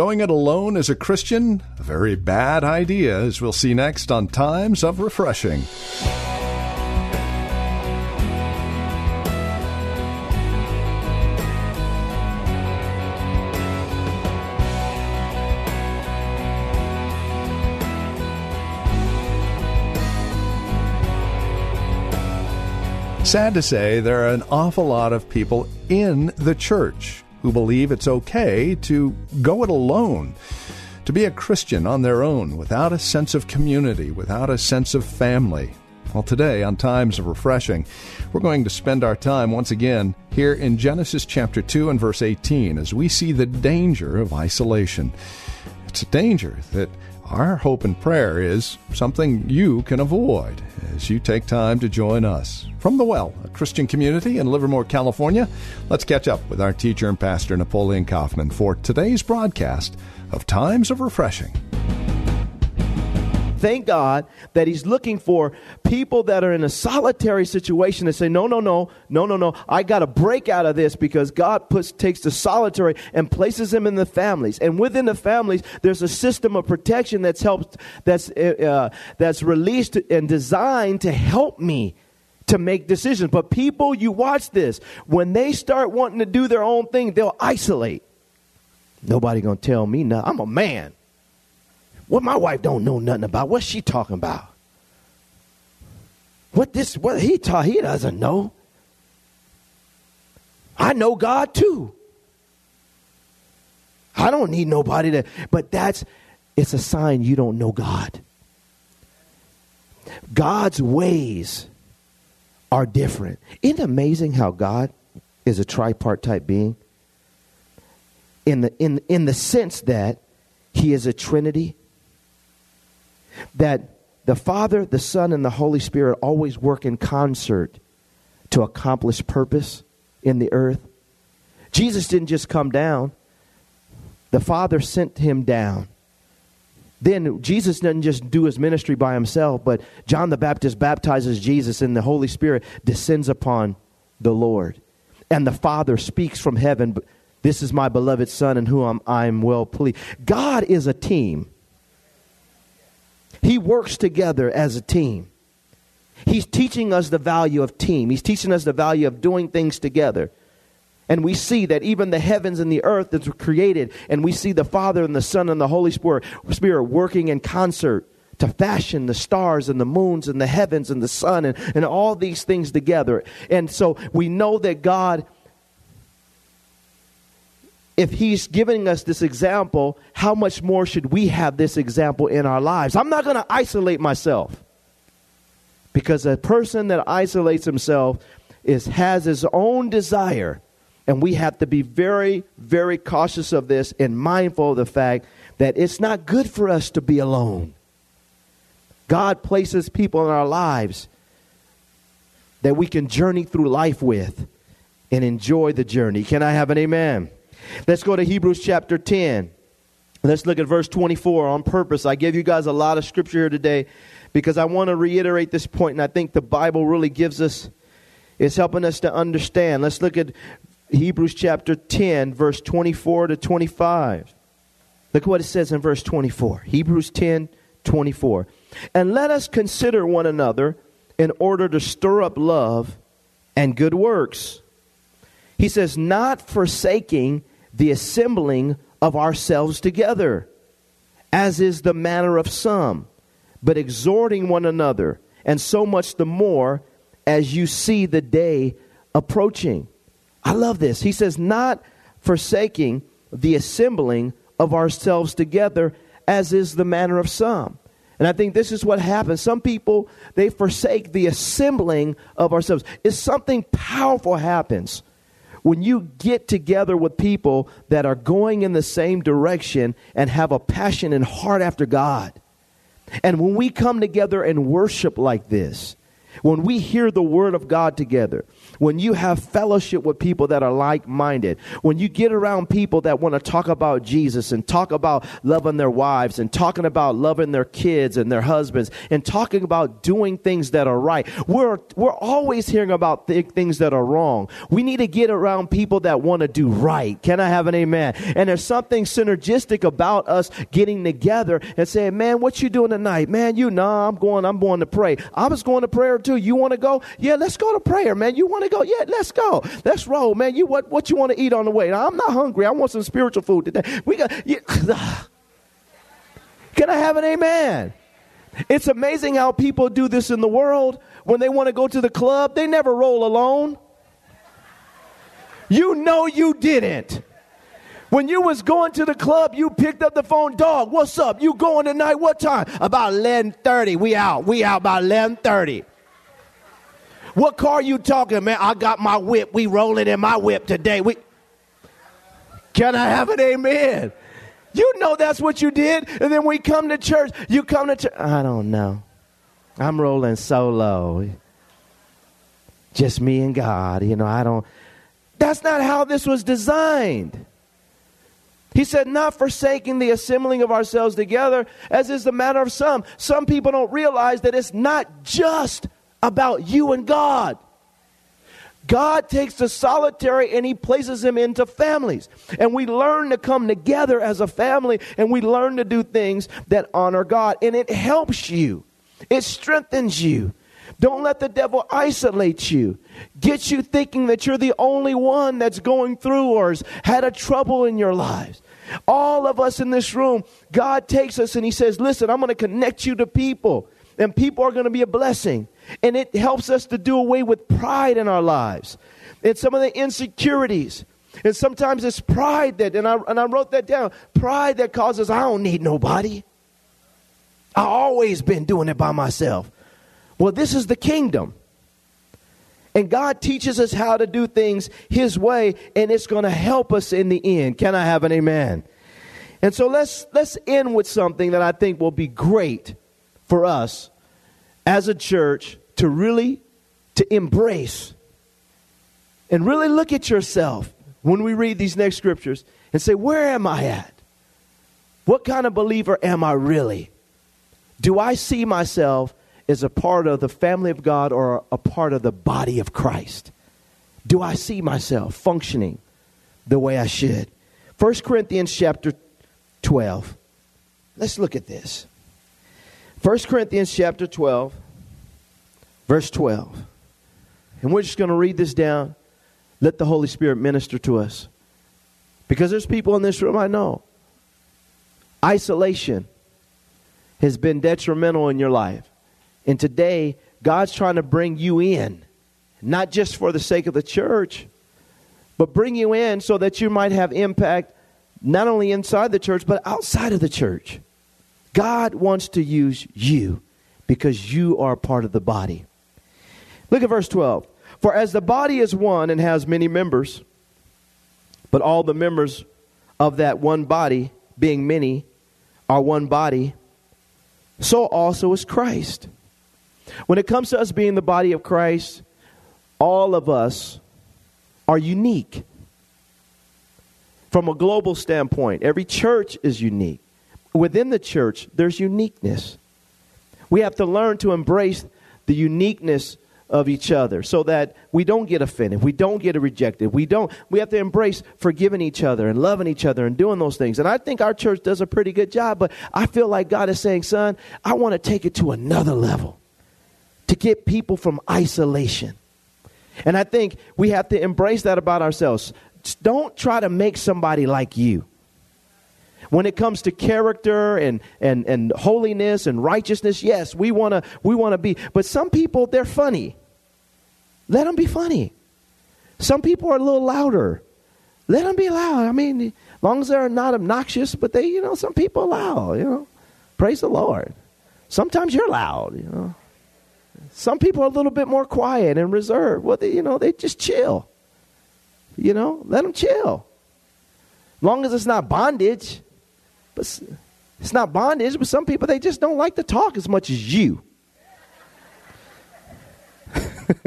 Going it alone as a Christian? A very bad idea, as we'll see next on Times of Refreshing. Sad to say, there are an awful lot of people in the church who believe it's okay to go it alone, to be a Christian on their own without a sense of community, without a sense of family. Well, today on Times of Refreshing, we're going to spend our time once again here in Genesis chapter 2 and verse 18 as we see the danger of isolation. It's a danger that our hope and prayer is something you can avoid as you take time to join us. From the Well, a Christian community in Livermore, California, let's catch up with our teacher and pastor, Napoleon Kaufman, for today's broadcast of Times of Refreshing. Thank God that He's looking for people that are in a solitary situation and say, no, no, no, no, no, no. I got to break out of this because God puts, takes the solitary and places them in the families. And within the families, there's a system of protection that's helped, that's, uh, that's released and designed to help me to make decisions. But people, you watch this. When they start wanting to do their own thing, they'll isolate. Nobody gonna tell me nothing. I'm a man. What my wife don't know nothing about. What's she talking about? What this what he taught he doesn't know. I know God too. I don't need nobody to but that's it's a sign you don't know God. God's ways are different. Isn't it amazing how God is a tripartite being? In the in in the sense that he is a trinity that the Father, the Son, and the Holy Spirit always work in concert to accomplish purpose in the earth. Jesus didn't just come down, the Father sent him down. Then Jesus doesn't just do his ministry by himself, but John the Baptist baptizes Jesus, and the Holy Spirit descends upon the Lord. And the Father speaks from heaven, This is my beloved Son, in whom I am well pleased. God is a team. He works together as a team. He's teaching us the value of team. He's teaching us the value of doing things together. And we see that even the heavens and the earth that's created, and we see the Father and the Son and the Holy Spirit, Spirit working in concert to fashion the stars and the moons and the heavens and the sun and, and all these things together. And so we know that God if he's giving us this example, how much more should we have this example in our lives? I'm not going to isolate myself. Because a person that isolates himself is has his own desire. And we have to be very, very cautious of this and mindful of the fact that it's not good for us to be alone. God places people in our lives that we can journey through life with and enjoy the journey. Can I have an amen? Let's go to Hebrews chapter 10. Let's look at verse 24 on purpose. I gave you guys a lot of scripture here today because I want to reiterate this point, and I think the Bible really gives us, is helping us to understand. Let's look at Hebrews chapter 10, verse 24 to 25. Look what it says in verse 24. Hebrews 10, 24. And let us consider one another in order to stir up love and good works. He says, not forsaking the assembling of ourselves together, as is the manner of some, but exhorting one another, and so much the more as you see the day approaching. I love this. He says, not forsaking the assembling of ourselves together, as is the manner of some. And I think this is what happens. Some people, they forsake the assembling of ourselves. If something powerful happens when you get together with people that are going in the same direction and have a passion and heart after God. And when we come together and worship like this, when we hear the word of God together, when you have fellowship with people that are like minded, when you get around people that want to talk about Jesus and talk about loving their wives and talking about loving their kids and their husbands and talking about doing things that are right, we're, we're always hearing about th- things that are wrong. We need to get around people that want to do right. Can I have an amen? And there's something synergistic about us getting together and saying, man, what you doing tonight? Man, you know, nah, I'm going, I'm going to pray. I was going to prayer too. You want to go? Yeah, let's go to prayer, man. You want to go? Yeah, let's go. Let's roll, man. You what? What you want to eat on the way? Now, I'm not hungry. I want some spiritual food today. We got. Yeah. Can I have an amen? It's amazing how people do this in the world. When they want to go to the club, they never roll alone. You know you didn't. When you was going to the club, you picked up the phone, dog, what's up? You going tonight? What time? About 11:30. We out. We out about 11:30. What car you talking, man? I got my whip. We rolling in my whip today. We Can I have an amen? You know that's what you did. And then we come to church. You come to church. I don't know. I'm rolling solo. Just me and God. You know, I don't. That's not how this was designed. He said, not forsaking the assembling of ourselves together, as is the matter of some. Some people don't realize that it's not just about you and God. God takes the solitary and he places him into families. And we learn to come together as a family and we learn to do things that honor God. And it helps you, it strengthens you. Don't let the devil isolate you, get you thinking that you're the only one that's going through or has had a trouble in your lives. All of us in this room, God takes us and He says, Listen, I'm going to connect you to people, and people are going to be a blessing. And it helps us to do away with pride in our lives and some of the insecurities. And sometimes it's pride that, and I, and I wrote that down pride that causes, I don't need nobody. i always been doing it by myself. Well, this is the kingdom. And God teaches us how to do things His way, and it's going to help us in the end. Can I have an amen? And so let's let's end with something that I think will be great for us as a church to really to embrace and really look at yourself when we read these next scriptures and say, Where am I at? What kind of believer am I really? Do I see myself as a part of the family of God or a part of the body of Christ? Do I see myself functioning the way I should? 1 Corinthians chapter 12. Let's look at this. 1 Corinthians chapter 12 Verse 12. And we're just going to read this down. Let the Holy Spirit minister to us. Because there's people in this room I know. Isolation has been detrimental in your life. And today, God's trying to bring you in, not just for the sake of the church, but bring you in so that you might have impact not only inside the church, but outside of the church. God wants to use you because you are part of the body. Look at verse 12. For as the body is one and has many members, but all the members of that one body, being many, are one body, so also is Christ. When it comes to us being the body of Christ, all of us are unique. From a global standpoint, every church is unique. Within the church, there's uniqueness. We have to learn to embrace the uniqueness of each other so that we don't get offended we don't get rejected we don't we have to embrace forgiving each other and loving each other and doing those things and i think our church does a pretty good job but i feel like god is saying son i want to take it to another level to get people from isolation and i think we have to embrace that about ourselves don't try to make somebody like you when it comes to character and, and, and holiness and righteousness, yes, we want to we wanna be. But some people, they're funny. Let them be funny. Some people are a little louder. Let them be loud. I mean, as long as they're not obnoxious, but they, you know, some people loud, you know. Praise the Lord. Sometimes you're loud, you know. Some people are a little bit more quiet and reserved. Well, they, you know, they just chill. You know, let them chill. Long as it's not bondage. But it's not bondage, but some people, they just don't like to talk as much as you.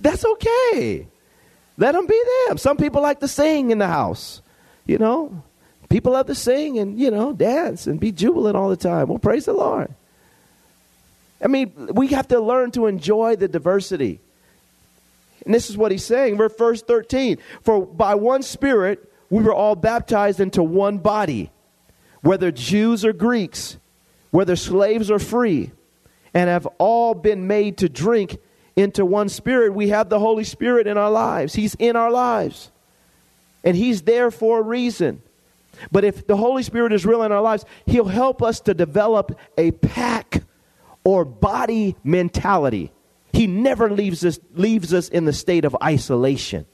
That's okay. Let them be them. Some people like to sing in the house. You know, people love to sing and, you know, dance and be jubilant all the time. Well, praise the Lord. I mean, we have to learn to enjoy the diversity. And this is what he's saying, verse 13. For by one Spirit we were all baptized into one body, whether Jews or Greeks, whether slaves or free, and have all been made to drink into one Spirit. We have the Holy Spirit in our lives, He's in our lives. And He's there for a reason. But if the Holy Spirit is real in our lives, He'll help us to develop a pack or body mentality. He never leaves us, leaves us in the state of isolation.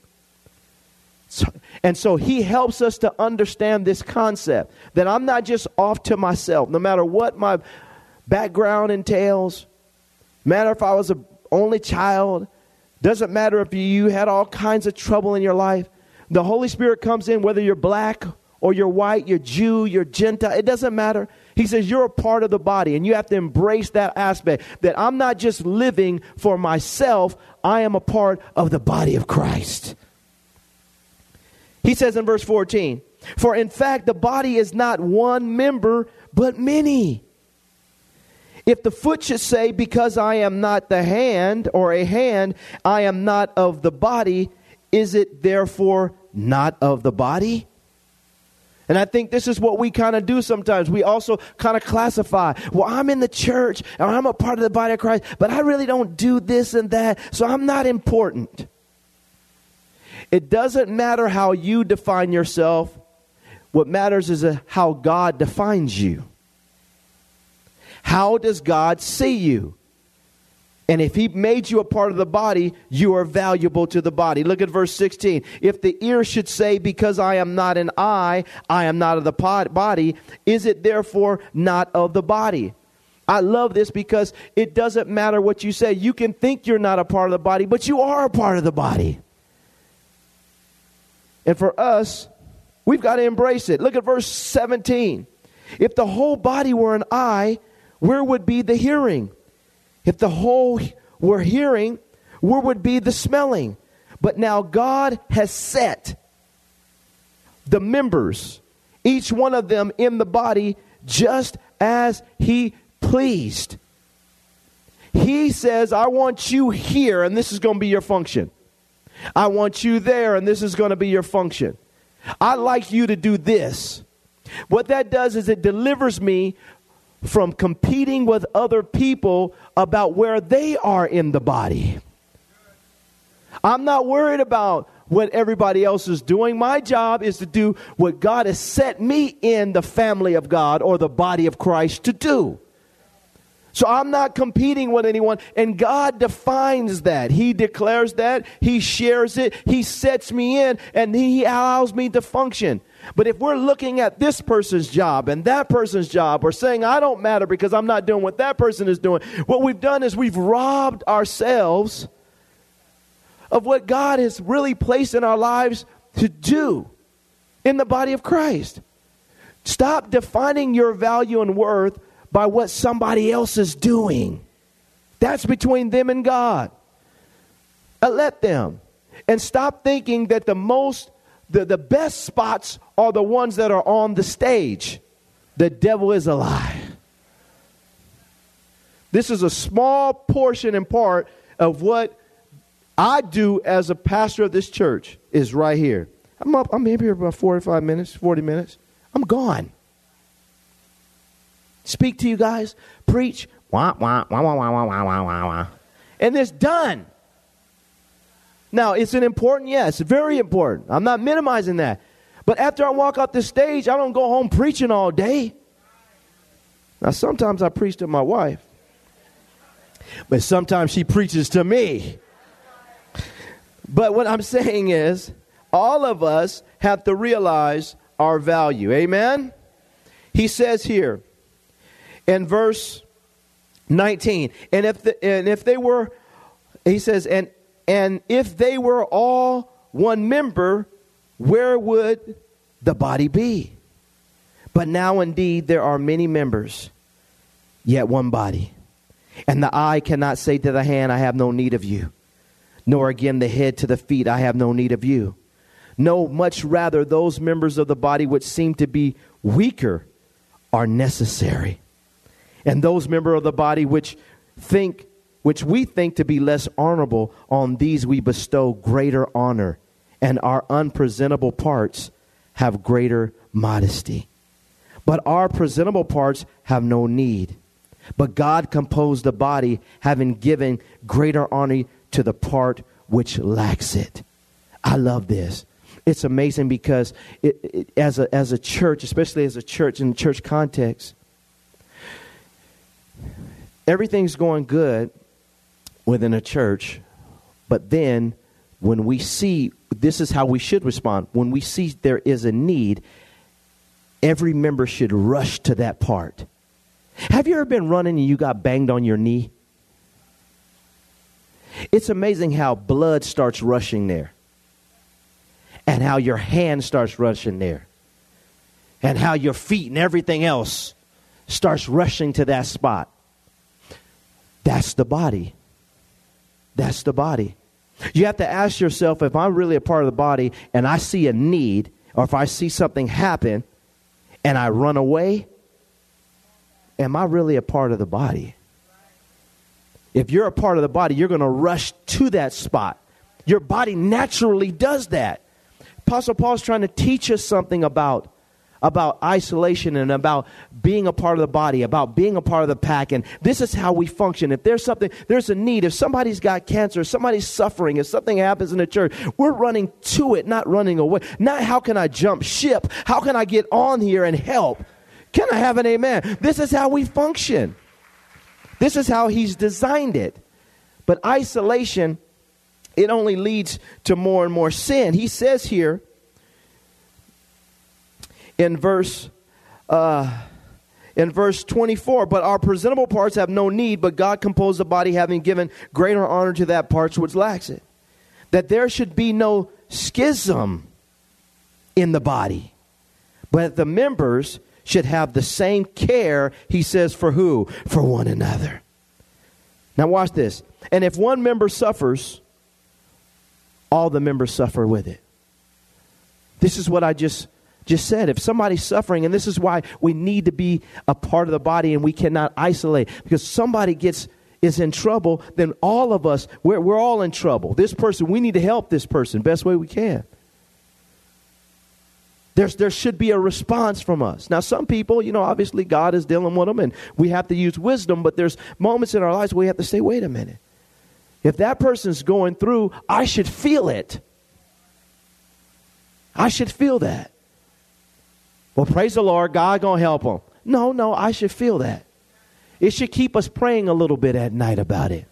So, and so he helps us to understand this concept that I'm not just off to myself, no matter what my background entails, matter if I was a only child, doesn't matter if you had all kinds of trouble in your life. The Holy Spirit comes in whether you're black or you're white, you're Jew, you're Gentile, it doesn't matter. He says you're a part of the body, and you have to embrace that aspect that I'm not just living for myself, I am a part of the body of Christ. He says in verse 14, For in fact, the body is not one member, but many. If the foot should say, Because I am not the hand, or a hand, I am not of the body, is it therefore not of the body? And I think this is what we kind of do sometimes. We also kind of classify, well, I'm in the church or I'm a part of the body of Christ, but I really don't do this and that, so I'm not important. It doesn't matter how you define yourself. What matters is uh, how God defines you. How does God see you? And if he made you a part of the body, you are valuable to the body. Look at verse 16. If the ear should say, Because I am not an eye, I am not of the body, is it therefore not of the body? I love this because it doesn't matter what you say. You can think you're not a part of the body, but you are a part of the body. And for us, we've got to embrace it. Look at verse 17. If the whole body were an eye, where would be the hearing? If the whole were hearing, where would be the smelling? But now God has set the members, each one of them in the body, just as He pleased. He says, I want you here, and this is going to be your function. I want you there, and this is going to be your function. I'd like you to do this. What that does is it delivers me from competing with other people about where they are in the body. I'm not worried about what everybody else is doing. My job is to do what God has set me in the family of God or the body of Christ to do. So I'm not competing with anyone, and God defines that. He declares that, He shares it, He sets me in, and He allows me to function. But if we're looking at this person's job and that person's job, or saying, I don't matter because I'm not doing what that person is doing, what we've done is we've robbed ourselves of what God has really placed in our lives to do in the body of Christ. Stop defining your value and worth by what somebody else is doing. That's between them and God. Uh, let them. And stop thinking that the most the, the best spots are the ones that are on the stage. The devil is a lie. This is a small portion and part of what I do as a pastor of this church is right here. I'm up, I'm here for about 45 minutes, 40 minutes. I'm gone. Speak to you guys, preach, wah, wah, wah, wah, wah, wah, wah, wah, wah. And it's done. Now, it's an important, yes, very important. I'm not minimizing that. But after I walk off the stage, I don't go home preaching all day. Now, sometimes I preach to my wife, but sometimes she preaches to me. But what I'm saying is, all of us have to realize our value. Amen? He says here in verse 19, and if, the, and if they were, he says, and And if they were all one member, where would the body be? But now indeed there are many members, yet one body. And the eye cannot say to the hand, I have no need of you, nor again the head to the feet, I have no need of you. No, much rather, those members of the body which seem to be weaker are necessary. And those members of the body which think which we think to be less honorable, on these we bestow greater honor, and our unpresentable parts have greater modesty. But our presentable parts have no need. But God composed the body, having given greater honor to the part which lacks it. I love this. It's amazing because it, it, as, a, as a church, especially as a church in the church context, everything's going good within a church, but then when we see this is how we should respond. When we see there is a need, every member should rush to that part. Have you ever been running and you got banged on your knee? It's amazing how blood starts rushing there, and how your hand starts rushing there, and how your feet and everything else starts rushing to that spot. That's the body. That's the body. You have to ask yourself if I'm really a part of the body and I see a need, or if I see something happen and I run away, am I really a part of the body? If you're a part of the body, you're going to rush to that spot. Your body naturally does that. Apostle Paul's trying to teach us something about about isolation and about being a part of the body, about being a part of the pack. And this is how we function. If there's something, there's a need, if somebody's got cancer, if somebody's suffering, if something happens in the church, we're running to it, not running away. Not how can I jump ship? How can I get on here and help? Can I have an amen? This is how we function. This is how he's designed it. But isolation, it only leads to more and more sin. He says here, in verse uh, in verse 24 but our presentable parts have no need but god composed the body having given greater honor to that part which lacks it. That there should be no schism in the body but the members should have the same care he says for who? For one another. Now watch this. And if one member suffers all the members suffer with it. This is what i just just said. If somebody's suffering, and this is why we need to be a part of the body and we cannot isolate, because somebody gets is in trouble, then all of us, we're, we're all in trouble. This person, we need to help this person best way we can. There's, there should be a response from us. Now, some people, you know, obviously God is dealing with them and we have to use wisdom, but there's moments in our lives where we have to say, wait a minute. If that person's going through, I should feel it. I should feel that. Well, praise the Lord, God gonna help them. No, no, I should feel that. It should keep us praying a little bit at night about it.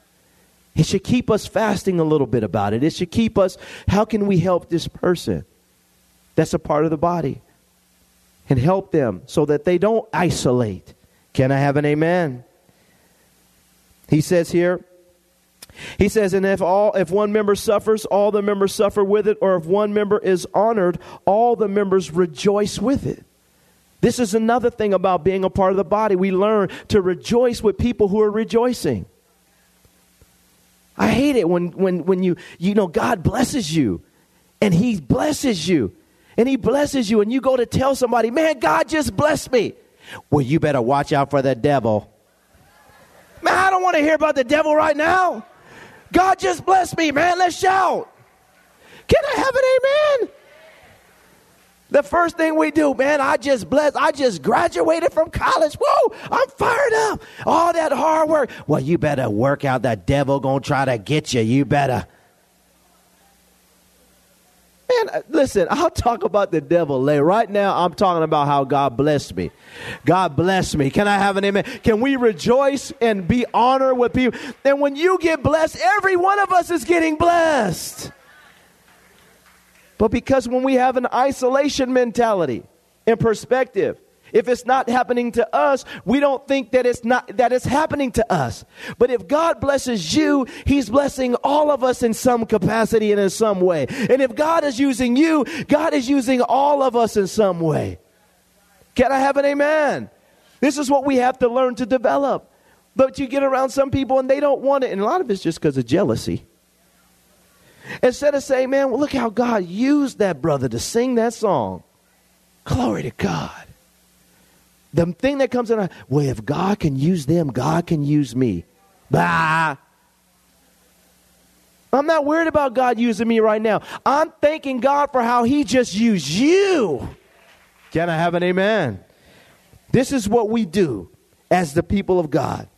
It should keep us fasting a little bit about it. It should keep us, how can we help this person that's a part of the body? And help them so that they don't isolate. Can I have an amen? He says here, he says, and if all if one member suffers, all the members suffer with it, or if one member is honored, all the members rejoice with it. This is another thing about being a part of the body. We learn to rejoice with people who are rejoicing. I hate it when, when, when you, you know, God blesses you and He blesses you and He blesses you and you go to tell somebody, man, God just blessed me. Well, you better watch out for the devil. Man, I don't want to hear about the devil right now. God just blessed me, man. Let's shout. Can I have an amen? The first thing we do, man, I just blessed, I just graduated from college. Whoa, I'm fired up. All that hard work. Well, you better work out that devil gonna try to get you. You better. Man, uh, listen, I'll talk about the devil later. Right now, I'm talking about how God blessed me. God bless me. Can I have an amen? Can we rejoice and be honored with people? And when you get blessed, every one of us is getting blessed. But because when we have an isolation mentality and perspective, If it's not happening to us, we don't think that it's not that it's happening to us. But if God blesses you, he's blessing all of us in some capacity and in some way. And if God is using you, God is using all of us in some way. Can I have an amen? This is what we have to learn to develop. But you get around some people and they don't want it, and a lot of it's just because of jealousy. Instead of saying, man, well, look how God used that brother to sing that song. Glory to God. The thing that comes in, well, if God can use them, God can use me. Bah. I'm not worried about God using me right now. I'm thanking God for how He just used you. Can I have an amen? This is what we do as the people of God.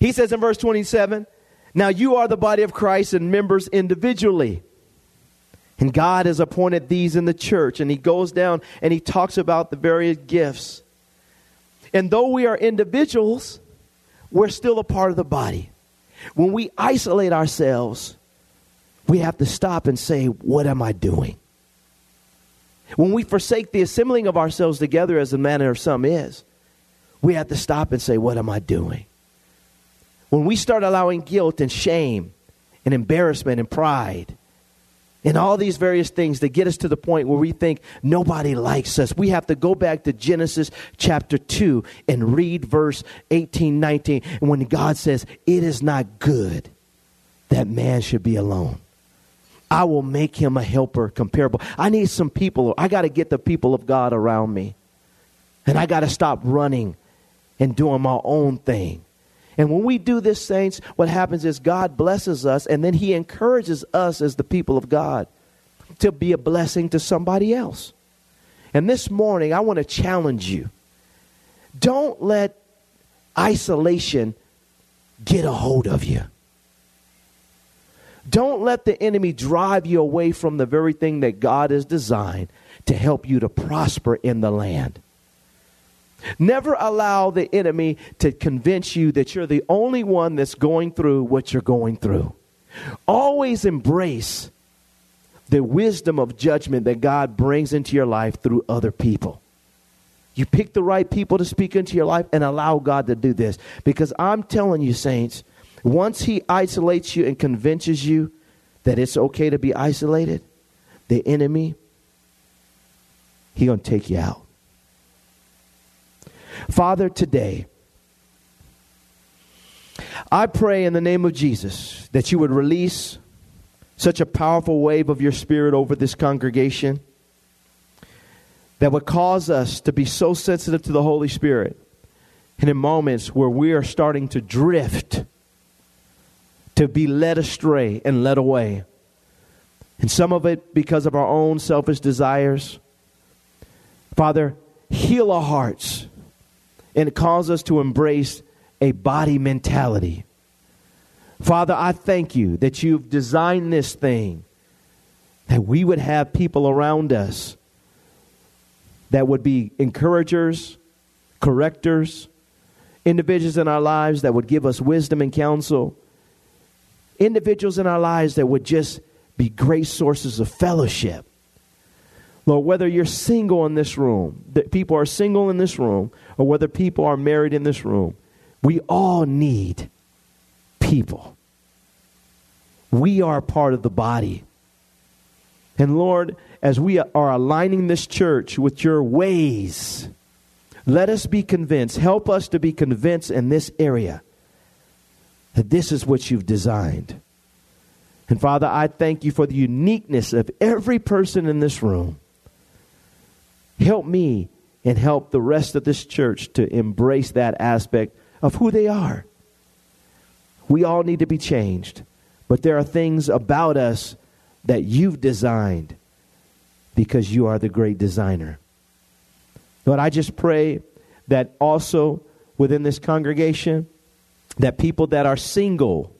He says in verse 27 Now you are the body of Christ and members individually. And God has appointed these in the church. And he goes down and he talks about the various gifts. And though we are individuals, we're still a part of the body. When we isolate ourselves, we have to stop and say, What am I doing? When we forsake the assembling of ourselves together, as the manner of some is, we have to stop and say, What am I doing? When we start allowing guilt and shame and embarrassment and pride and all these various things that get us to the point where we think nobody likes us. We have to go back to Genesis chapter 2 and read verse 18, 19. And when God says, It is not good that man should be alone. I will make him a helper comparable. I need some people. I got to get the people of God around me. And I got to stop running and doing my own thing. And when we do this, saints, what happens is God blesses us and then He encourages us as the people of God to be a blessing to somebody else. And this morning, I want to challenge you. Don't let isolation get a hold of you. Don't let the enemy drive you away from the very thing that God has designed to help you to prosper in the land. Never allow the enemy to convince you that you're the only one that's going through what you're going through. Always embrace the wisdom of judgment that God brings into your life through other people. You pick the right people to speak into your life and allow God to do this. Because I'm telling you, saints, once He isolates you and convinces you that it's okay to be isolated, the enemy, He gonna take you out. Father, today, I pray in the name of Jesus that you would release such a powerful wave of your spirit over this congregation that would cause us to be so sensitive to the Holy Spirit. And in moments where we are starting to drift, to be led astray and led away. And some of it because of our own selfish desires. Father, heal our hearts and cause us to embrace a body mentality. Father, I thank you that you've designed this thing that we would have people around us that would be encouragers, correctors, individuals in our lives that would give us wisdom and counsel, individuals in our lives that would just be great sources of fellowship. Lord, whether you're single in this room, that people are single in this room, or whether people are married in this room, we all need people. We are part of the body. And Lord, as we are aligning this church with your ways, let us be convinced, help us to be convinced in this area that this is what you've designed. And Father, I thank you for the uniqueness of every person in this room. Help me and help the rest of this church to embrace that aspect of who they are. We all need to be changed, but there are things about us that you've designed because you are the great designer. Lord, I just pray that also within this congregation, that people that are single,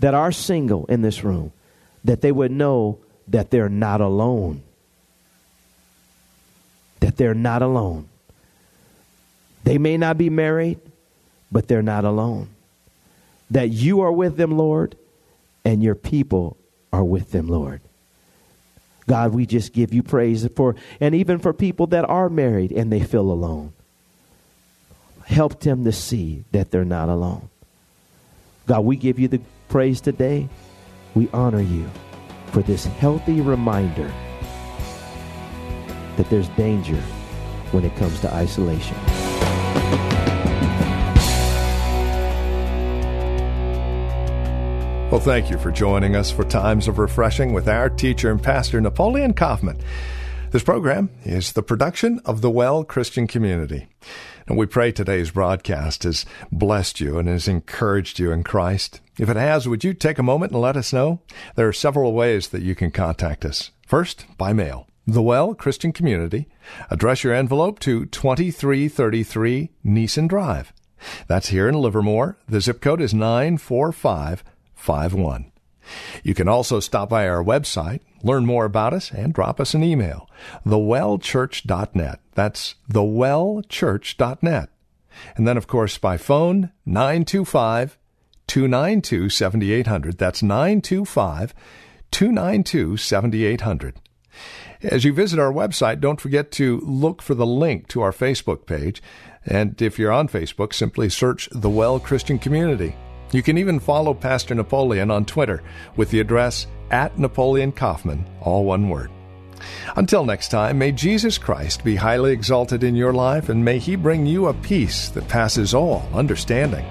that are single in this room, that they would know that they're not alone that they're not alone. They may not be married, but they're not alone. That you are with them, Lord, and your people are with them, Lord. God, we just give you praise for, and even for people that are married and they feel alone. Help them to see that they're not alone. God, we give you the praise today. We honor you for this healthy reminder that there's danger when it comes to isolation. Well, thank you for joining us for Times of Refreshing with our teacher and pastor, Napoleon Kaufman. This program is the production of the Well Christian Community. And we pray today's broadcast has blessed you and has encouraged you in Christ. If it has, would you take a moment and let us know? There are several ways that you can contact us. First, by mail. The Well Christian Community. Address your envelope to 2333 Nissen Drive. That's here in Livermore. The zip code is 94551. You can also stop by our website, learn more about us, and drop us an email. TheWellChurch.net. That's TheWellChurch.net. And then, of course, by phone, 925 292 7800. That's 925 292 7800. As you visit our website, don't forget to look for the link to our Facebook page. And if you're on Facebook, simply search The Well Christian Community. You can even follow Pastor Napoleon on Twitter with the address at Napoleon Kaufman, all one word. Until next time, may Jesus Christ be highly exalted in your life and may he bring you a peace that passes all understanding.